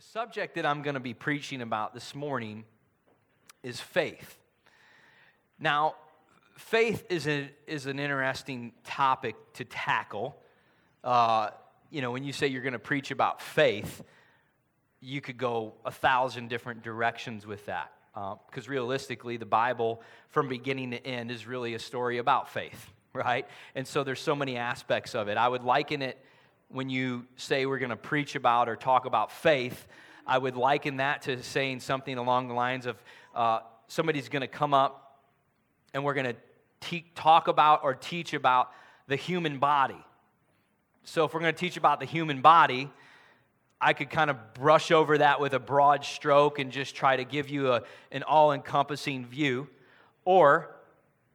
The subject that I'm going to be preaching about this morning is faith. Now, faith is, a, is an interesting topic to tackle. Uh, you know, when you say you're going to preach about faith, you could go a thousand different directions with that. Because uh, realistically, the Bible, from beginning to end, is really a story about faith, right? And so there's so many aspects of it. I would liken it when you say we're going to preach about or talk about faith, I would liken that to saying something along the lines of uh, somebody's going to come up and we're going to te- talk about or teach about the human body. So, if we're going to teach about the human body, I could kind of brush over that with a broad stroke and just try to give you a, an all encompassing view. Or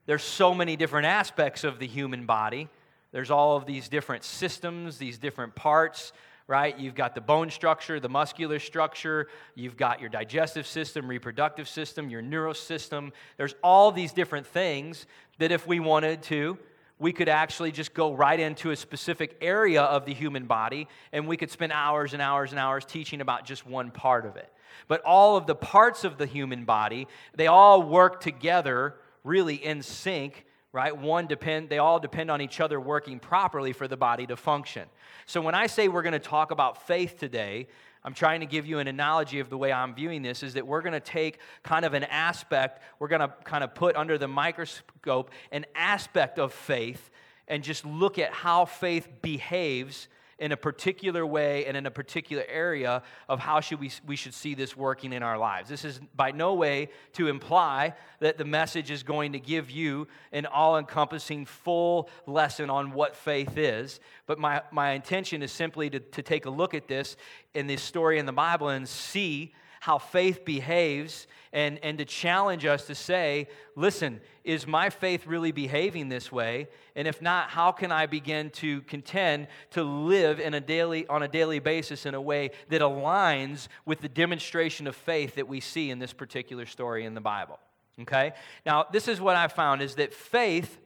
there's so many different aspects of the human body there's all of these different systems, these different parts, right? You've got the bone structure, the muscular structure, you've got your digestive system, reproductive system, your neural system. There's all these different things that if we wanted to, we could actually just go right into a specific area of the human body and we could spend hours and hours and hours teaching about just one part of it. But all of the parts of the human body, they all work together really in sync right? One depend they all depend on each other working properly for the body to function. So when I say we're going to talk about faith today, I'm trying to give you an analogy of the way I'm viewing this is that we're going to take kind of an aspect, we're going to kind of put under the microscope an aspect of faith and just look at how faith behaves in a particular way and in a particular area of how should we, we should see this working in our lives. This is by no way to imply that the message is going to give you an all encompassing full lesson on what faith is, but my, my intention is simply to, to take a look at this in this story in the Bible and see how faith behaves and, and to challenge us to say, listen, is my faith really behaving this way? And if not, how can I begin to contend to live in a daily, on a daily basis in a way that aligns with the demonstration of faith that we see in this particular story in the Bible? Okay? Now, this is what I found is that faith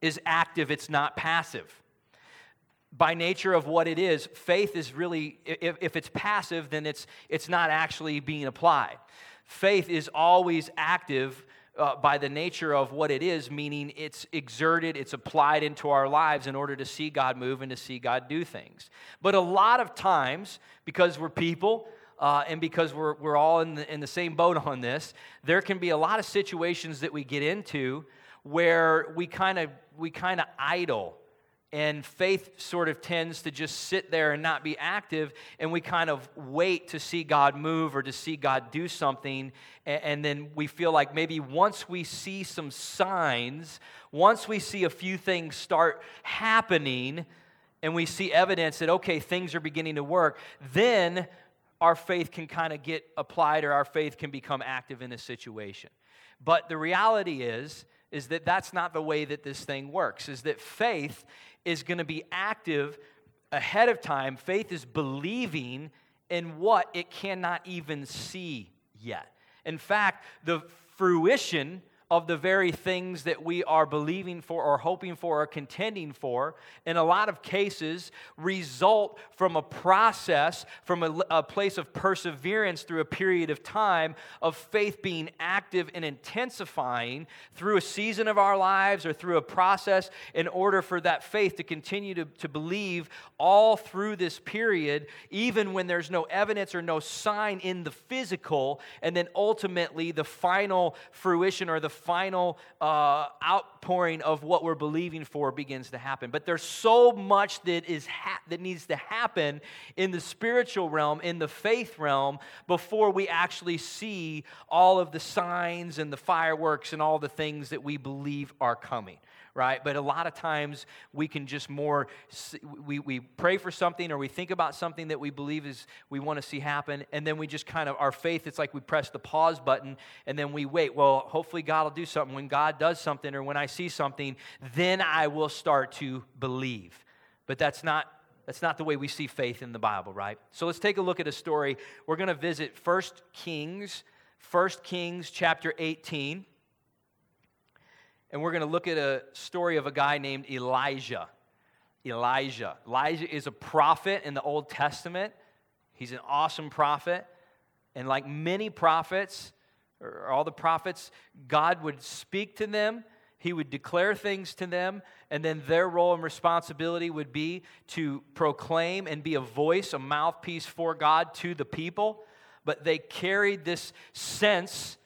is active, it's not passive by nature of what it is, faith is really, if, if it's passive, then it's, it's not actually being applied. Faith is always active uh, by the nature of what it is, meaning it's exerted, it's applied into our lives in order to see God move and to see God do things. But a lot of times, because we're people, uh, and because we're, we're all in the, in the same boat on this, there can be a lot of situations that we get into where we kind of we kind of idle and faith sort of tends to just sit there and not be active and we kind of wait to see god move or to see god do something and, then we feel like maybe once we see some signs once we see a few things start happening and we see evidence that okay things are beginning to work then our faith can kind of get applied or our faith can become active in a situation. But the reality is is that that's not the way that this thing works is that faith is going to be active ahead of time. Faith is believing in what it cannot even see yet. In fact, the fruition of the very things that we are believing for or hoping for or contending for, in a lot of cases, result from a process, from a, a, place of perseverance through a period of time of faith being active and intensifying through a season of our lives or through a process in order for that faith to continue to, to believe all through this period, even when there's no evidence or no sign in the physical, and then ultimately the final fruition or the final uh, outpouring of what we're believing for begins to happen. But there's so much that, is ha- that needs to happen in the spiritual realm, in the faith realm, before we actually see all of the signs and the fireworks and all the things that we believe are coming right? But a lot of times we can just more, we, we pray for something or we think about something that we believe is we want to see happen, and then we just kind of, our faith, it's like we press the pause button and then we wait. Well, hopefully God will do something. When God does something or when I see something, then I will start to believe. But that's not that's not the way we see faith in the Bible, right? So let's take a look at a story. We're going to visit 1 Kings, 1 Kings chapter 18 and we're going to look at a story of a guy named Elijah. Elijah. Elijah is a prophet in the Old Testament. He's an awesome prophet. And like many prophets, or all the prophets, God would speak to them. He would declare things to them, and then their role and responsibility would be to proclaim and be a voice, a mouthpiece for God to the people. But they carried this sense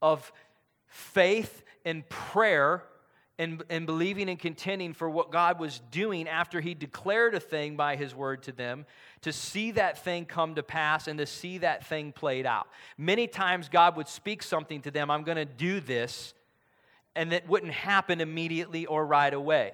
of faith and prayer and, and believing and contending for what God was doing after He declared a thing by His word to them, to see that thing come to pass and to see that thing played out. Many times God would speak something to them, I'm going to do this, and it wouldn't happen immediately or right away.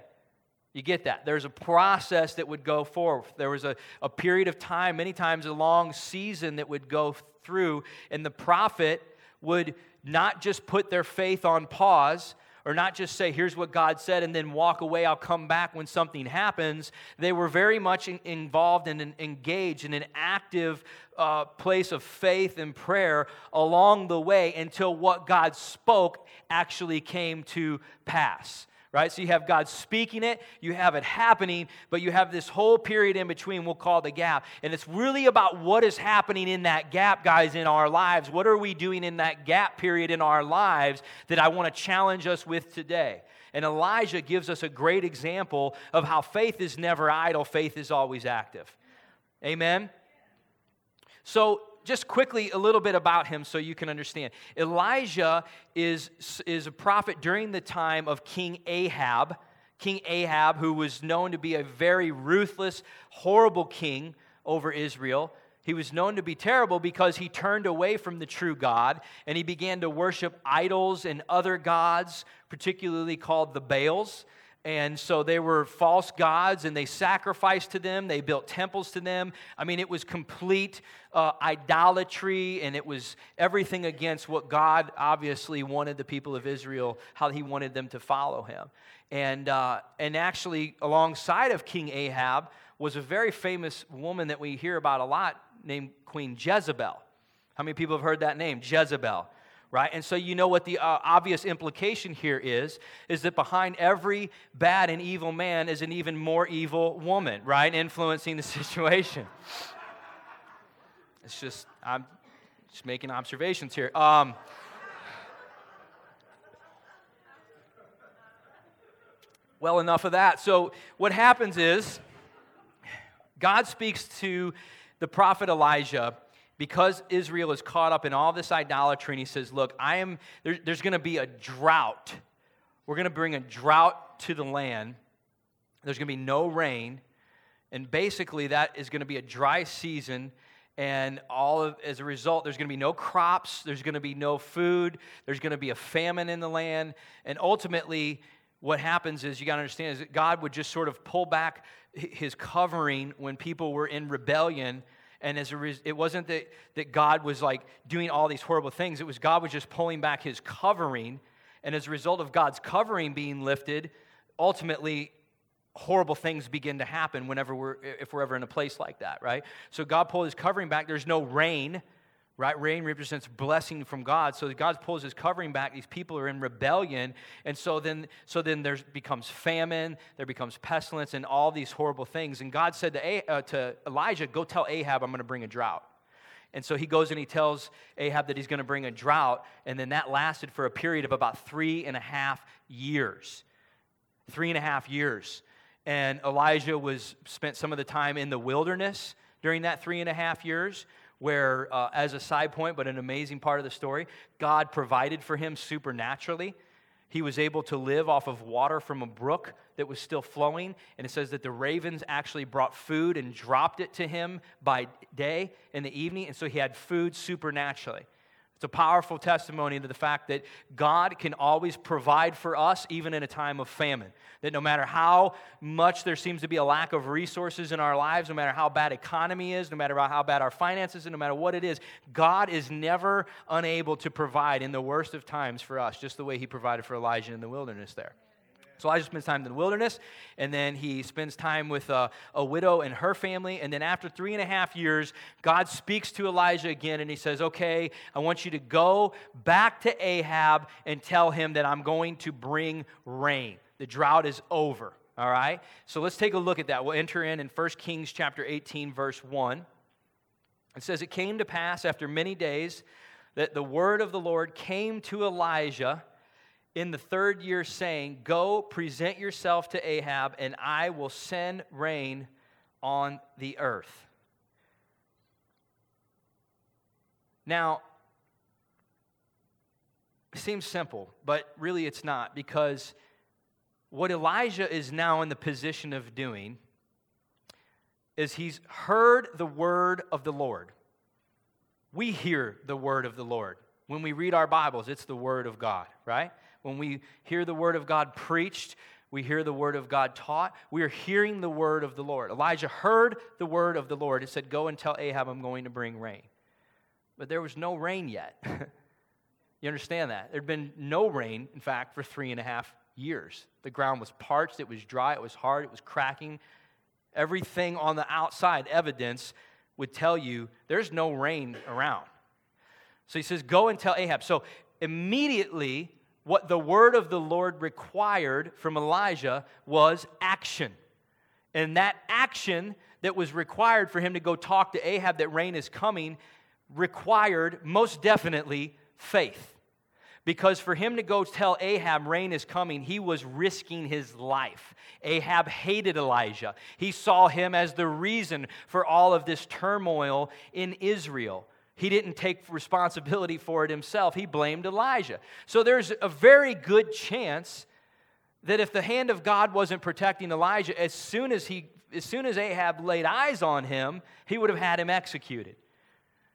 You get that? There's a process that would go forth. There was a, a period of time, many times a long season that would go through, and the prophet would not just put their faith on pause, or not just say, here's what God said, and then walk away, I'll come back when something happens. They were very much in, involved and engaged in an active uh, place of faith and prayer along the way until what God spoke actually came to pass right? So you have God speaking it, you have it happening, but you have this whole period in between we'll call the gap. And it's really about what is happening in that gap, guys, in our lives. What are we doing in that gap period in our lives that I want to challenge us with today? And Elijah gives us a great example of how faith is never idle, faith is always active. Amen? So just quickly a little bit about him so you can understand. Elijah is, is a prophet during the time of King Ahab. King Ahab, who was known to be a very ruthless, horrible king over Israel. He was known to be terrible because he turned away from the true God and he began to worship idols and other gods, particularly called the Baals. And so they were false gods and they sacrificed to them. They built temples to them. I mean, it was complete uh, idolatry and it was everything against what God obviously wanted the people of Israel, how he wanted them to follow him. And, uh, and actually, alongside of King Ahab was a very famous woman that we hear about a lot named Queen Jezebel. How many people have heard that name? Jezebel right? And so you know what the uh, obvious implication here is is that behind every bad and evil man is an even more evil woman right? Influencing the situation. It's just i'm just making observations here. Um, well enough of that. So what happens is god speaks to the prophet elijah because Israel is caught up in all this idolatry, and he says, Look, I am, there, there's going to be a drought. We're going to bring a drought to the land. There's going to be no rain. And basically, that is going to be a dry season. And all of, as a result, there's going to be no crops, there's going to be no food, there's going to be a famine in the land. And ultimately, what happens is you got to understand is that God would just sort of pull back his covering when people were in rebellion and as a res- it wasn't that, that God was like doing all these horrible things, it was God was just pulling back his covering. And as a result of God's covering being lifted, ultimately horrible things begin to happen whenever we're if we're ever in a place like that, right? So God pulled his covering back, there's no rain right? Rain represents blessing from God. So God pulls his covering back. These people are in rebellion. And so then, so then there becomes famine, there becomes pestilence, and all these horrible things. And God said to, uh, to Elijah, Go tell Ahab I'm going to bring a drought. And so he goes and he tells Ahab that he's going to bring a drought. And then that lasted for a period of about three and a half years. Three and a half years. And Elijah was spent some of the time in the wilderness during that three and a half years where, uh, as a side point, but an amazing part of the story, God provided for him supernaturally. He was able to live off of water from a brook that was still flowing. And it says that the ravens actually brought food and dropped it to him by day in the evening. And so he had food supernaturally. It's a powerful testimony to the fact that God can always provide for us even in a time of famine. That no matter how much there seems to be a lack of resources in our lives, no matter how bad economy is, no matter how bad our finances is, no matter what it is, God is never unable to provide in the worst of times for us, just the way he provided for Elijah in the wilderness there. So Elijah spends time in the wilderness, and then he spends time with a, a, widow and her family. And then after three and a half years, God speaks to Elijah again, and he says, Okay, I want you to go back to Ahab and tell him that I'm going to bring rain. The drought is over. All right? So let's take a look at that. We'll enter in in 1 Kings chapter 18, verse 1. It says, It came to pass after many days that the word of the Lord came to Elijah in the third year, saying, Go present yourself to Ahab, and I will send rain on the earth. Now, it seems simple, but really it's not because what Elijah is now in the position of doing is he's heard the word of the Lord. We hear the word of the Lord. When we read our Bibles, it's the word of God, right? When we hear the word of God preached, we hear the word of God taught. We are hearing the word of the Lord. Elijah heard the word of the Lord. It said, Go and tell Ahab I'm going to bring rain. But there was no rain yet. you understand that? There'd been no rain, in fact, for three and a half years. The ground was parched, it was dry, it was hard, it was cracking. Everything on the outside, evidence, would tell you there's no rain around. So he says, Go and tell Ahab. So immediately, what the word of the Lord required from Elijah was action. And that action that was required for him to go talk to Ahab that rain is coming required most definitely faith. Because for him to go tell Ahab rain is coming, he was risking his life. Ahab hated Elijah. He saw him as the reason for all of this turmoil in Israel. He didn't take responsibility for it himself, he blamed Elijah. So there's a very good chance that if the hand of God wasn't protecting Elijah, as soon as, he, as soon as Ahab laid eyes on him, he would have had him executed.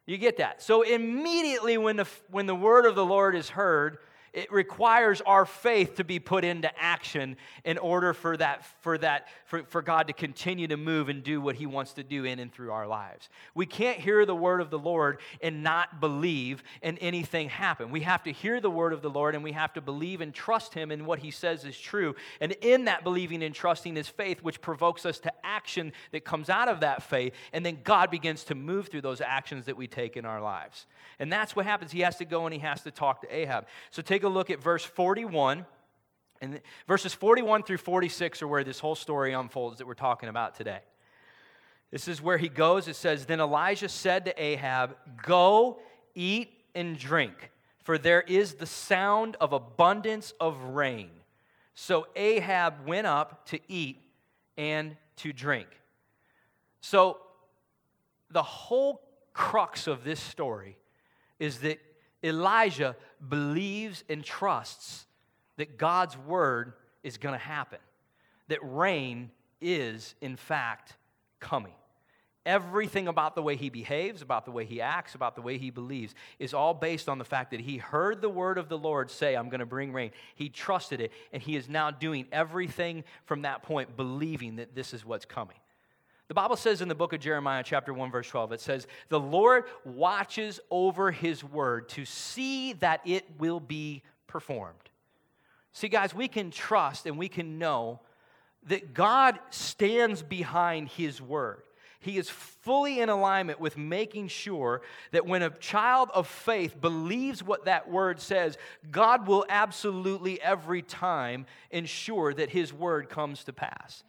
You get that? So immediately when the, when the word of the Lord is heard, it requires our faith to be put into action in order for that for that for, for god to continue to move and do what he wants to do in and through our lives. We can't hear the word of the lord and not believe and anything happen. We have to hear the word of the lord and we have to believe and trust him in what he says is true. And in that believing and trusting is faith which provokes us to action that comes out of that faith. And then god begins to move through those actions that we take in our lives. And that's what happens. He has to go and he has to talk to ahab. So take take a look at verse 41. And verses 41 through 46 are where this whole story unfolds that we're talking about today. This is where he goes. It says, Then Elijah said to Ahab, Go, eat, and drink, for there is the sound of abundance of rain. So Ahab went up to eat and to drink. So the whole crux of this story is that Elijah believes and trusts that God's word is going to happen, that rain is, in fact, coming. Everything about the way he behaves, about the way he acts, about the way he believes is all based on the fact that he heard the word of the Lord say, I'm going to bring rain. He trusted it, and he is now doing everything from that point, believing that this is what's coming. The Bible says in the book of Jeremiah, chapter 1, verse 12, it says, The Lord watches over his word to see that it will be performed. See, guys, we can trust and we can know that God stands behind his word. He is fully in alignment with making sure that when a child of faith believes what that word says, God will absolutely every time ensure that his word comes to pass.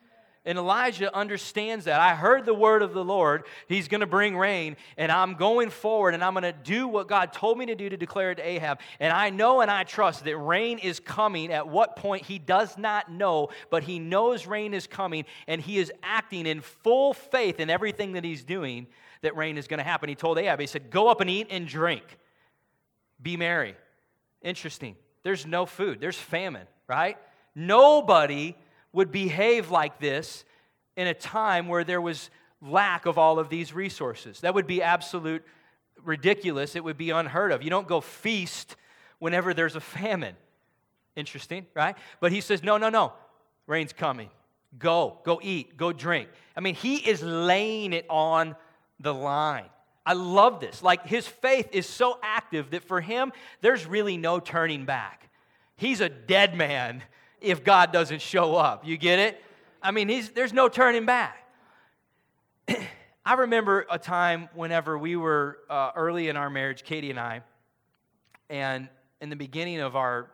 And Elijah understands that. I heard the word of the Lord. He's going to bring rain, and I'm going forward, and I'm going to do what God told me to do to declare it to Ahab. And I know and I trust that rain is coming. At what point, he does not know, but he knows rain is coming, and he is acting in full faith in everything that he's doing that rain is going to happen. He told Ahab, he said, Go up and eat and drink, be merry. Interesting. There's no food, there's famine, right? Nobody would behave like this in a time where there was lack of all of these resources. That would be absolute ridiculous. It would be unheard of. You don't go feast whenever there's a famine. Interesting, right? But he says, no, no, no. Rain's coming. Go, go eat, go drink. I mean, he is laying it on the line. I love this. Like, his faith is so active that for him, there's really no turning back. He's a dead man if God doesn't show up. You get it? I mean, there's no turning back. I remember a time whenever we were uh, early in our marriage, Katie and I, and in the beginning of our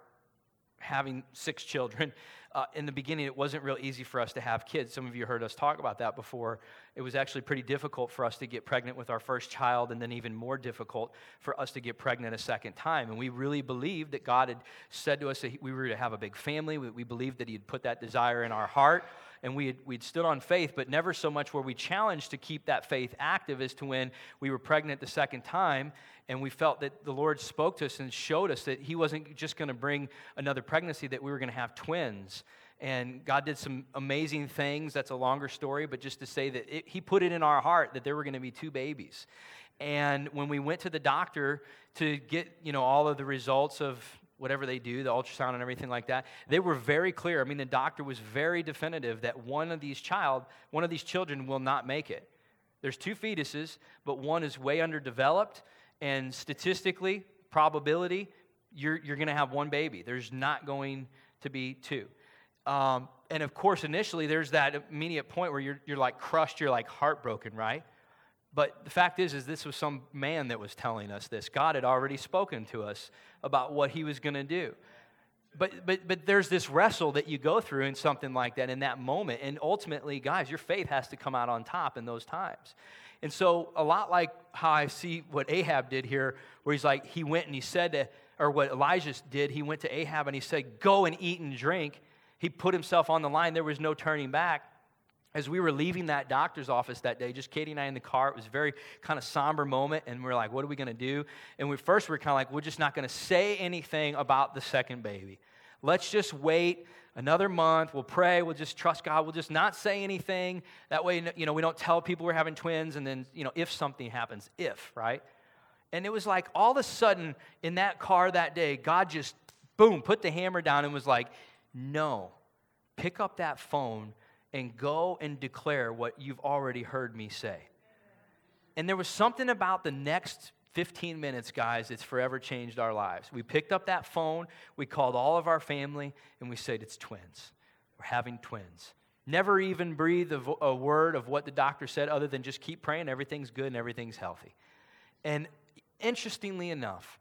having six children, uh, in the beginning, it wasn't real easy for us to have kids. Some of you heard us talk about that before. It was actually pretty difficult for us to get pregnant with our first child, and then even more difficult for us to get pregnant a second time. And we really believed that God had said to us that we were to have a big family. We, we believed that He had put that desire in our heart and we had, we'd stood on faith, but never so much were we challenged to keep that faith active as to when we were pregnant the second time, and we felt that the Lord spoke to us and showed us that He wasn't just going to bring another pregnancy, that we were going to have twins. And God did some amazing things. That's a longer story, but just to say that it, He put it in our heart that there were going to be two babies. And when we went to the doctor to get, you know, all of the results of whatever they do, the ultrasound and everything like that, they were very clear. I mean, the doctor was very definitive that one of these child, one of these children will not make it. There's two fetuses, but one is way underdeveloped, and statistically, probability, you're, you're going to have one baby. There's not going to be two. Um, and of course, initially, there's that immediate point where you're, you're like crushed, you're like heartbroken, right? But the fact is, is this was some man that was telling us this. God had already spoken to us about what he was going to do. But, but, but there's this wrestle that you go through in something like that in that moment. And ultimately, guys, your faith has to come out on top in those times. And so, a lot like how I see what Ahab did here, where he's like, he went and he said to, or what Elijah did, he went to Ahab and he said, Go and eat and drink. He put himself on the line. There was no turning back as we were leaving that doctor's office that day, just Katie and I in the car, it was a very kind of somber moment, and we are like, what are we going to do? And we first we were kind of like, we're just not going to say anything about the second baby. Let's just wait another month. We'll pray. We'll just trust God. We'll just not say anything. That way, you know, we don't tell people we're having twins, and then, you know, if something happens, if, right? And it was like all of a sudden in that car that day, God just, boom, put the hammer down and was like, no, pick up that phone and go and declare what you've already heard me say. And there was something about the next 15 minutes, guys, it's forever changed our lives. We picked up that phone, we called all of our family, and we said, It's twins. We're having twins. Never even breathe a, a word of what the doctor said other than just keep praying, everything's good and everything's healthy. And interestingly enough,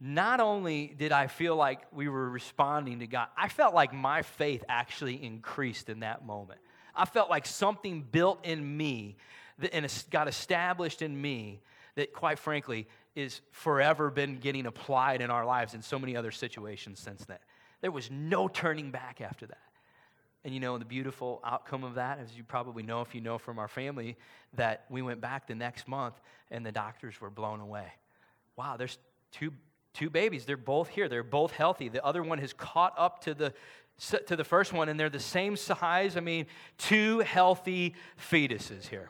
not only did I feel like we were responding to God, I felt like my faith actually increased in that moment. I felt like something built in me that, and got established in me that, quite frankly, is forever been getting applied in our lives in so many other situations since then. There was no turning back after that. And you know, the beautiful outcome of that, as you probably know if you know from our family, that we went back the next month and the doctors were blown away. Wow, there's two two babies. They're both here. They're both healthy. The other one has caught up to the to the first one, and they're the same size. I mean, two healthy fetuses here.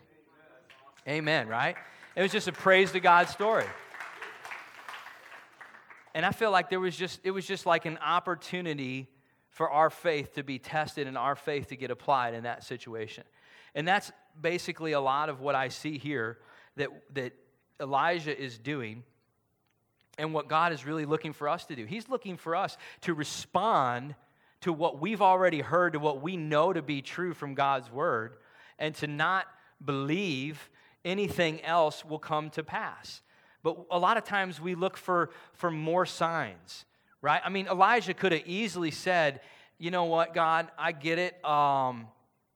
Amen. Right? It was just a praise to God story. And I feel like there was just it was just like an opportunity for our faith to be tested and our faith to get applied in that situation. And that's basically a lot of what I see here that that Elijah is doing and what God is really looking for us to do. He's looking for us to respond to what we've already heard, to what we know to be true from God's word, and to not believe anything else will come to pass. But a lot of times we look for, for more signs, right? I mean, Elijah could have easily said, you know what, God, I get it. Um,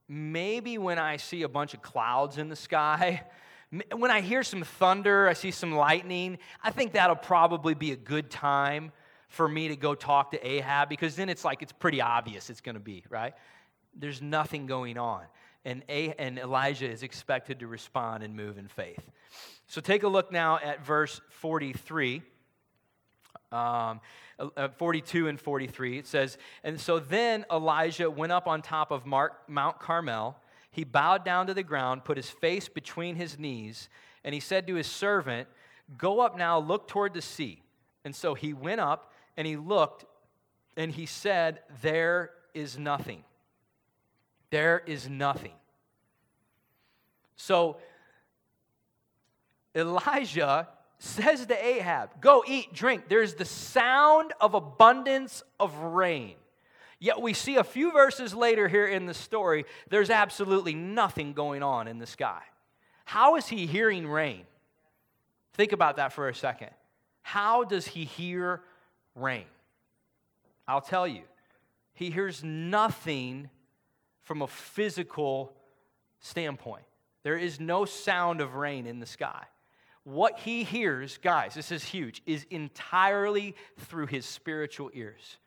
maybe when I see a bunch of clouds in the sky, when I hear some thunder, I see some lightning, I think that'll probably be a good time for me to go talk to Ahab because then it's like it's pretty obvious it's going to be, right? There's nothing going on. And, a- and Elijah is expected to respond and move in faith. So take a look now at verse 43. Um, uh, 42 and 43. It says, And so then Elijah went up on top of Mark, Mount Carmel he bowed down to the ground, put his face between his knees, and he said to his servant, Go up now, look toward the sea. And so he went up and he looked, and he said, There is nothing. There is nothing. So Elijah says to Ahab, Go eat, drink. There's the sound of abundance of rain. Yet we see a few verses later here in the story, there's absolutely nothing going on in the sky. How is he hearing rain? Think about that for a second. How does he hear rain? I'll tell you. he hears nothing from a physical standpoint. There is no sound of rain in the sky. What he hears, guys, this is huge, is entirely through his spiritual ears.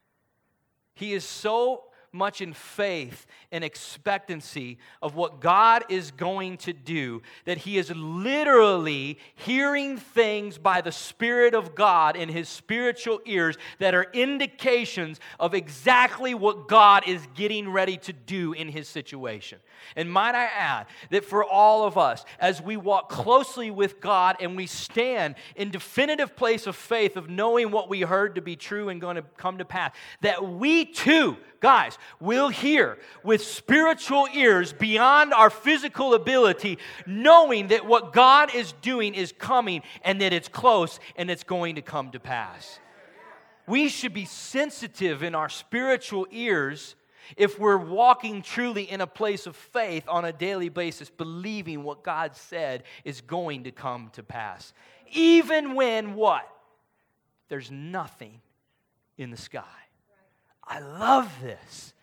He is so much in faith and expectancy of what God is going to do that he is literally hearing things by the Spirit of God in his spiritual ears that are indications of exactly what God is getting ready to do in his situation. And might I add that for all of us, as we walk closely with God and we stand in definitive place of faith of knowing what we heard to be true and going to come to pass, that we too, guys, we'll hear with spiritual ears beyond our physical ability, knowing that what God is doing is coming and that it's close and it's going to come to pass. We should be sensitive in our spiritual ears if we're walking truly in a place of faith on a daily basis, believing what God said is going to come to pass. Even when what? There's nothing in the sky. I love this.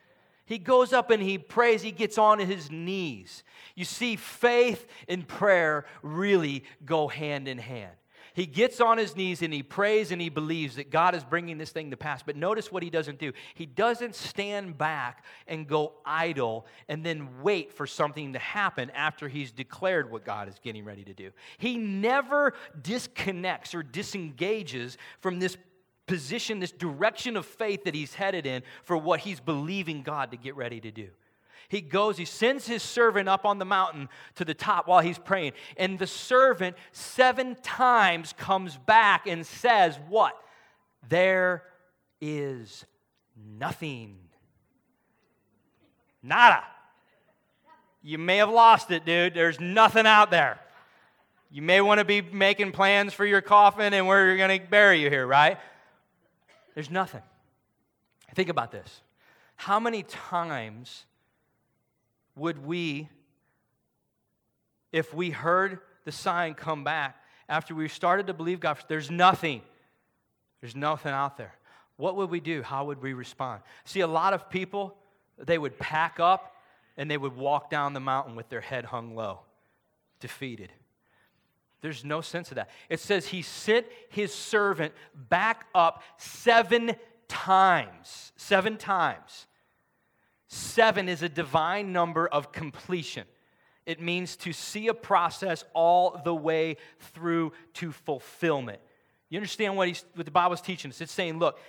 He goes up and he prays, he gets on his knees. You see, faith and prayer really go hand in hand. He gets on his knees and he prays and he believes that God is bringing this thing to pass. But notice what he doesn't do. He doesn't stand back and go idle and then wait for something to happen after he's declared what God is getting ready to do. He never disconnects or disengages from this position, this direction of faith that he's headed in for what he's believing God to get ready to do. He goes, he sends his servant up on the mountain to the top while he's praying. And the servant seven times comes back and says, What? There is nothing. Nada. You may have lost it, dude. There's nothing out there. You may want to be making plans for your coffin and where you're going to bury you here, right? There's nothing. Think about this. How many times would we, if we heard the sign come back after we started to believe God, there's nothing, there's nothing out there. What would we do? How would we respond? See, a lot of people, they would pack up and they would walk down the mountain with their head hung low, defeated. There's no sense of that. It says he sent his servant back up seven times. Seven times. Seven is a divine number of completion. It means to see a process all the way through to fulfillment. You understand what, he's, what the Bible's teaching us? It's saying, look,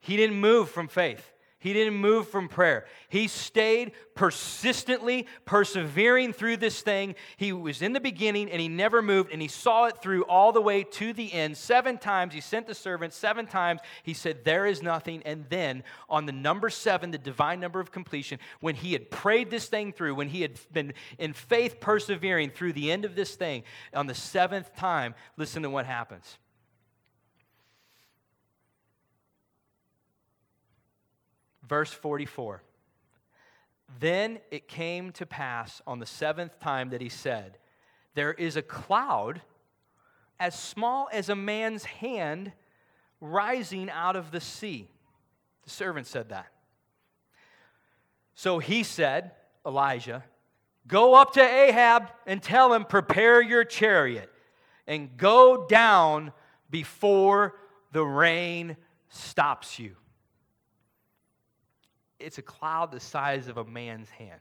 he didn't move from faith. He didn't move from prayer. He stayed persistently persevering through this thing. He was in the beginning and he never moved and he saw it through all the way to the end. Seven times he sent the servant, seven times he said, There is nothing. And then on the number seven, the divine number of completion, when he had prayed this thing through, when he had been in faith persevering through the end of this thing, on the seventh time, listen to what happens. Verse 44. Then it came to pass on the seventh time that he said, There is a cloud as small as a man's hand rising out of the sea. The servant said that. So he said, Elijah, Go up to Ahab and tell him, Prepare your chariot and go down before the rain stops you it's a cloud the size of a man's hand.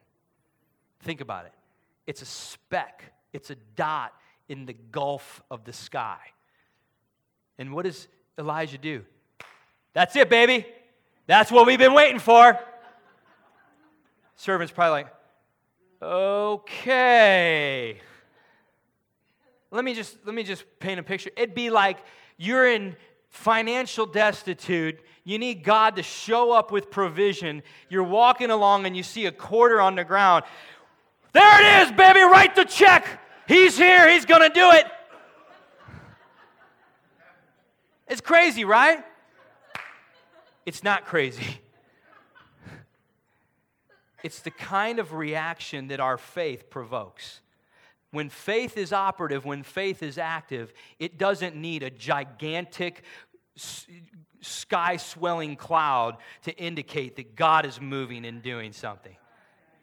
Think about it. It's a speck, it's a dot in the gulf of the sky. And what does Elijah do? That's it, baby. That's what we've been waiting for. Servant's probably like, okay. Let me just let me just paint a picture. It'd be like you're in financial destitute you need God to show up with provision. You're walking along and you see a quarter on the ground. There it is, baby, write the check. He's here, he's going to do it. It's crazy, right? It's not crazy. It's the kind of reaction that our faith provokes. When faith is operative, when faith is active, it doesn't need a gigantic sky swelling cloud to indicate that God is moving and doing something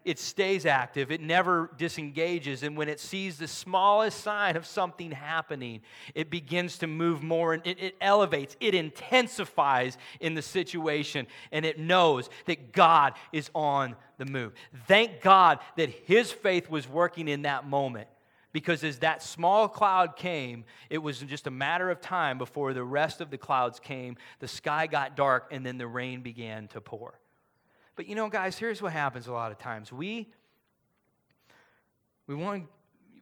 it stays active, it never disengages. And when it sees the smallest sign of something happening, it begins to move more and it, it, elevates, it intensifies in the situation, and it knows that God is on the move. Thank God that his faith was working in that moment. Because as that small cloud came, it was just a matter of time before the rest of the clouds came. The sky got dark, and then the rain began to pour. But you know, guys, here's what happens a lot of times. We we want to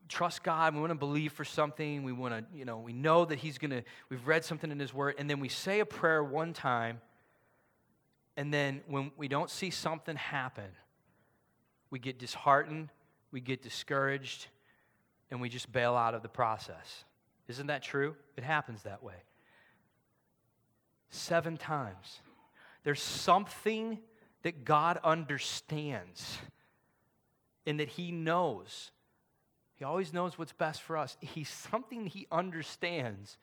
trust God, we want to believe for something, we want to, you know, we know that He's gonna, we've read something in His Word, and then we say a prayer one time, and then when we don't see something happen, we get disheartened, we get discouraged, and we just bail out of the process. Isn't that true? It happens that way. Seven times. There's something that God understands and that He knows. He always knows what's best for us. He's something He understands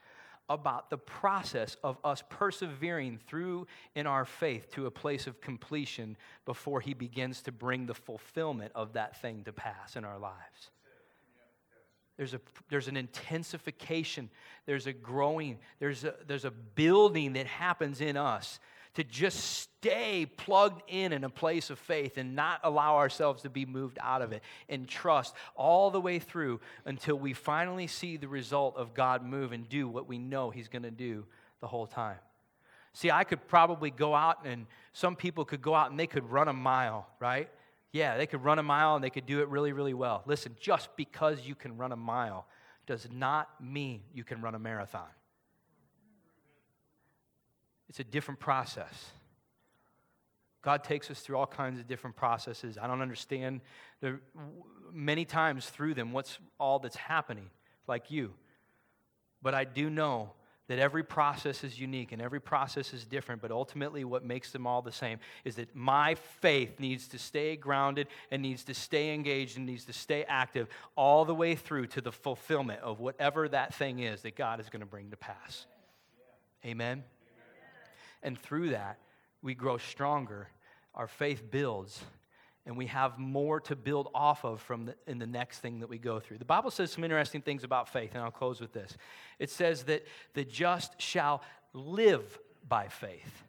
about the process of us persevering through in our faith to a place of completion before He begins to bring the fulfillment of that thing to pass in our lives. There's, a, there's an intensification, there's a growing, there's a, there's a building that happens in us to just stay plugged in in a place of faith and not allow ourselves to be moved out of it and trust all the way through until we finally see the result of God move and do what we know He's going to do the whole time. See, I could probably go out and some people could go out and they could run a mile, right? Yeah, they could run a mile and they could do it really, really well. Listen, just because you can run a mile does not mean you can run a marathon. It's a different process. God takes us through all kinds of different processes. I don't understand the, many times through them what's all that's happening, like you. But I do know that every process is unique and every process is different, but ultimately, what makes them all the same is that my faith needs to stay grounded and needs to stay engaged and needs to stay active all the way through to the fulfillment of whatever that thing is that God is going to bring to pass. Amen. And through that, we grow stronger, our faith builds, and we have more to build off of from the, in the next thing that we go through. The Bible says some interesting things about faith, and I'll close with this. It says that the just shall live by faith.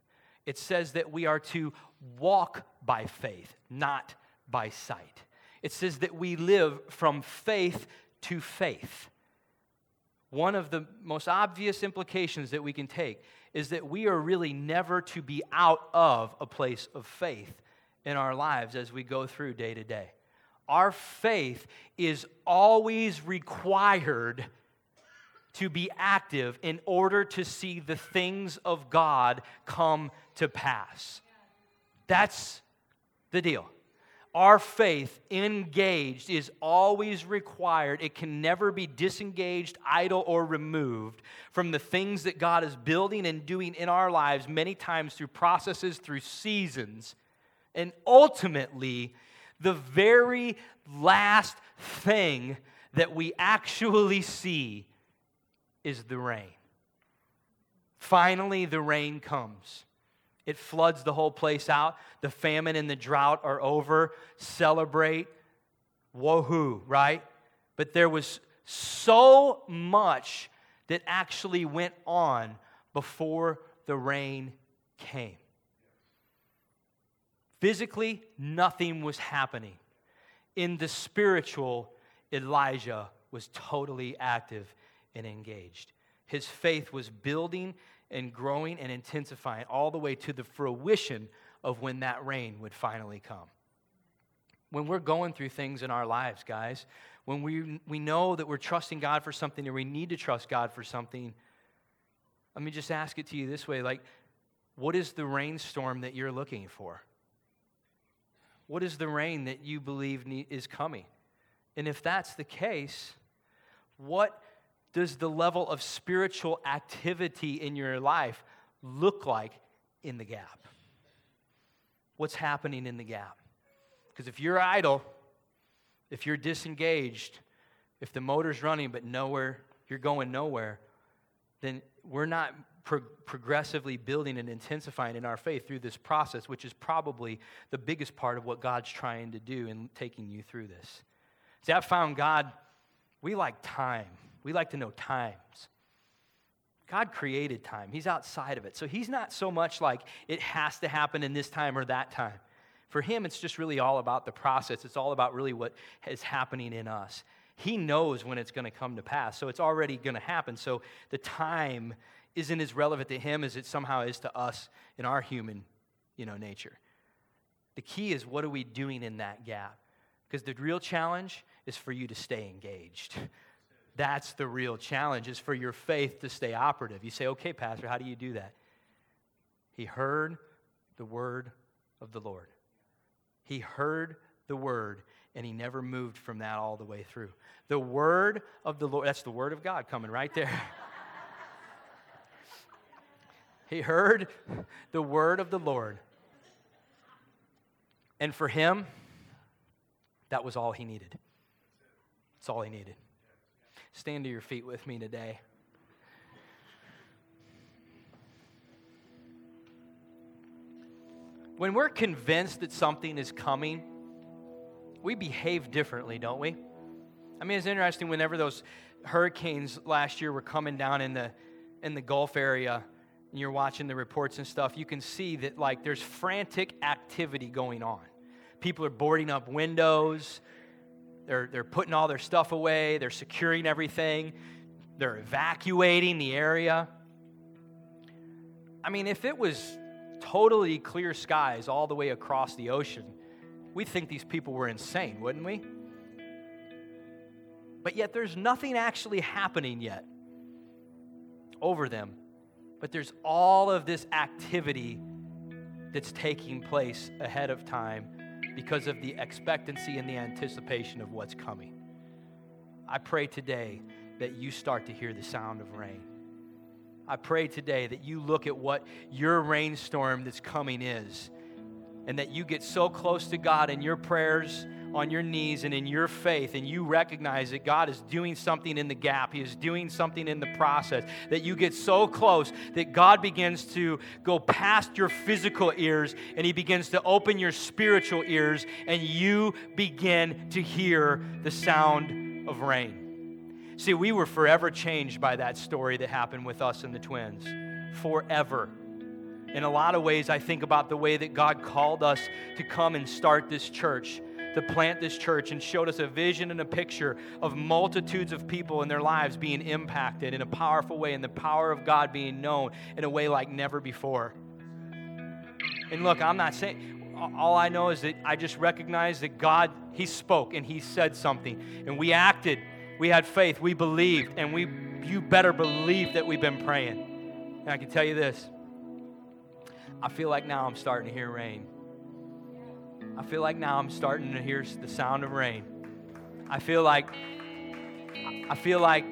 It says that we are to walk by faith, not by sight. It says that we live from faith to faith. One of the most obvious implications that we can take is that we are really never to be out of a place of faith in our lives as we go through day to day. Our faith is always required to be active in order to see the things of God come to pass. That's the deal. Our faith engaged is always required. It can never be disengaged, idle, or removed from the things that God is building and doing in our lives, many times through processes, through seasons. And ultimately, the very last thing that we actually see is the rain. Finally, the rain comes. It floods the whole place out. The famine and the drought are over. Celebrate. Woohoo, right? But there was so much that actually went on before the rain came. Physically, nothing was happening. In the spiritual, Elijah was totally active and engaged. His faith was building and growing and intensifying all the way to the fruition of when that rain would finally come. When we're going through things in our lives, guys, when we, we know that we're trusting God for something or we need to trust God for something, let me just ask it to you this way like, what is the rainstorm that you're looking for? What is the rain that you believe is coming? And if that's the case, what does the level of spiritual activity in your life look like in the gap? What's happening in the gap? Because if you're idle, if you're disengaged, if the motor's running but nowhere, you're going nowhere, then we're not pro- progressively building and intensifying in our faith through this process, which is probably the biggest part of what God's trying to do in taking you through this. See, I've found God, we like time. We like to know times. God created time, He's outside of it. So He's not so much like it has to happen in this time or that time. For Him, it's just really all about the process, it's all about really what is happening in us. He knows when it's going to come to pass, so it's already going to happen. So the time isn't as relevant to Him as it somehow is to us in our human you know, nature. The key is what are we doing in that gap? Because the real challenge is for you to stay engaged. That's the real challenge, is for your faith to stay operative. You say, okay, Pastor, how do you do that? He heard the word of the Lord. He heard the word, and he never moved from that all the way through. The word of the Lord, that's the word of God coming right there. he heard the word of the Lord. And for him, that was all he needed. That's all he needed. Stand to your feet with me today. When we're convinced that something is coming, we behave differently, don't we? I mean, it's interesting whenever those hurricanes last year were coming down in the in the Gulf area and you're watching the reports and stuff, you can see that like there's frantic activity going on. People are boarding up windows, they're, they're putting all their stuff away, they're securing everything, they're evacuating the area. I mean, if it was totally clear skies all the way across the ocean, we'd think these people were insane, wouldn't we? But yet, there's nothing actually happening yet over them. But there's all of this activity that's taking place ahead of time because of the expectancy and the anticipation of what's coming. I pray today that you start to hear the sound of rain. I pray today that you look at what your rainstorm that's coming is and that you get so close to God in your prayers on your knees and in your faith, and you recognize that God is doing something in the gap, He is doing something in the process, that you get so close that God begins to go past your physical ears and He begins to open your spiritual ears, and you begin to hear the sound of rain. See, we were forever changed by that story that happened with us and the twins. Forever in a lot of ways, I think about the way that God called us to come and start this church, to plant this church, and showed us a vision and a picture of multitudes of people in their lives being impacted in a powerful way, and the power of God being known in a way like never before. And look, I'm not saying, all I know is that I just recognize that God, He spoke and He said something, and we acted. We had faith, we believed, and we you better believe that we've been praying. And I can tell you this I feel like now I'm starting to hear rain. I feel like now I'm starting to hear the sound of rain. I feel like I feel like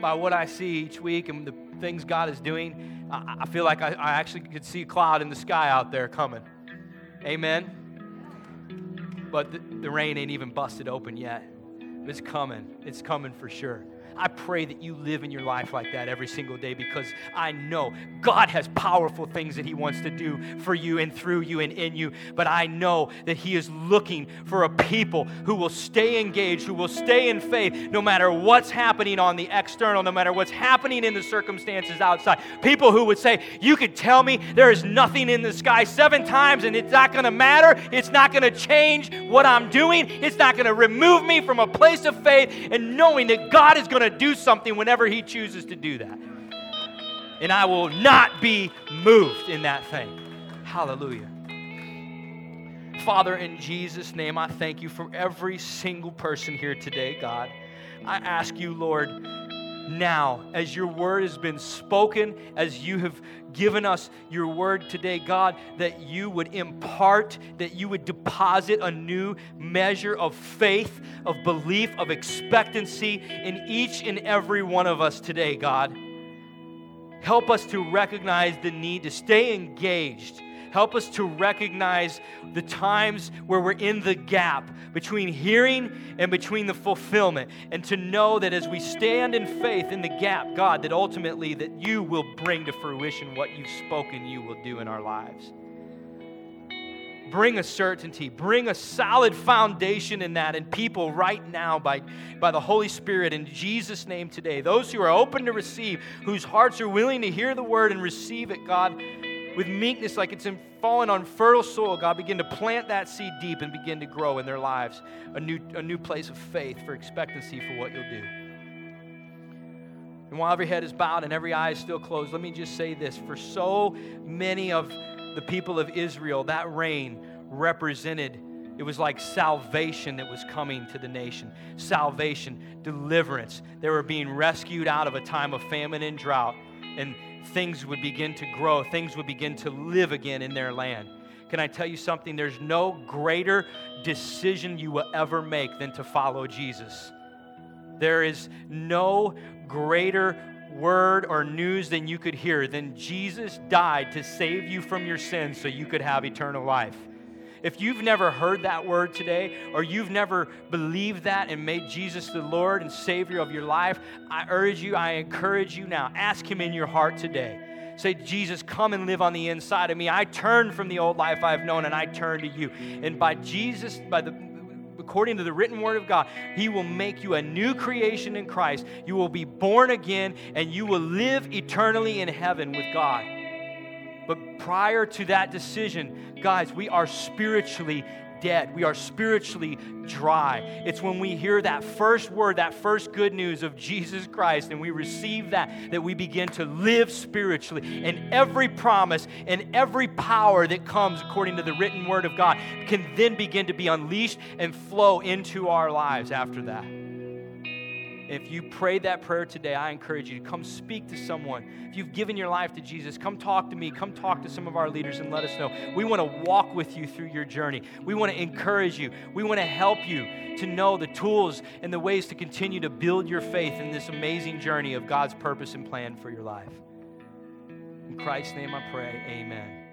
by what I see each week and the things God is doing, I, feel like I, I actually could see a cloud in the sky out there coming. Amen. But the, the rain ain't even busted open yet. It's coming. It's coming for sure. I pray that you live in your life like that every single day because I know God has powerful things that He wants to do for you and through you and in you. But I know that He is looking for a people who will stay engaged, who will stay in faith no matter what's happening on the external, no matter what's happening in the circumstances outside. People who would say, You could tell me there is nothing in the sky seven times and it's not going to matter. It's not going to change what I'm doing. It's not going to remove me from a place of faith and knowing that God is going to to do something whenever He chooses to do that. And I will not be moved in that thing. Hallelujah. Father, in Jesus' name, I thank you for every single person here today, God. I ask you, Lord, now, as your word has been spoken, as you have given us your word today, God, that you would impart, that you would deposit a new measure of faith, of belief, of expectancy in each and every one of us today, God. Help us to recognize the need to stay engaged Help us to recognize the times where we're in the gap between hearing and between the fulfillment. And to know that as we stand in faith in the gap, God, that ultimately that you will bring to fruition what you've spoken you will do in our lives bring a certainty, bring a solid foundation in that in people right now by, by the Holy Spirit in Jesus' name today. Those who are open to receive, whose hearts are willing to hear the word and receive it, God, with meekness like it's in, fallen on fertile soil, God, begin to plant that seed deep and begin to grow in their lives a new, a new place of faith for expectancy for what you'll do. And while every head is bowed and every eye is still closed, let me just say this. For so many of the people of Israel, that rain represented, it was like salvation that was coming to the nation. Salvation, deliverance. They were being rescued out of a time of famine and drought, and things would begin to grow, things would begin to live again in their land. Can I tell you something? There's no greater decision you will ever make than to follow Jesus. There is no greater word or news than you could hear than Jesus died to save you from your sins so you could have eternal life. If you've never heard that word today, or you've never believed that and made Jesus the Lord and Savior of your life, I urge you, I encourage you now, ask Him in your heart today. Say, Jesus, come and live on the inside of me. I turn from the old life I've known and I turn to you. And by Jesus, by the according to the written word of God, He will make you a new creation in Christ. You will be born again and you will live eternally in heaven with God. But prior to that decision, guys, we are spiritually dead. We are spiritually dry. It's when we hear that first word, that first good news of Jesus Christ, and we receive that, that we begin to live spiritually. And every promise and every power that comes according to the written word of God can then begin to be unleashed and flow into our lives after that. If you prayed that prayer today, I encourage you to come speak to someone. If you've given your life to Jesus, come talk to me. Come talk to some of our leaders and let us know. We want to walk with you through your journey. We want to encourage you. We want to help you to know the tools and the ways to continue to build your faith in this amazing journey of God's purpose and plan for your life. In Christ's name I pray, amen.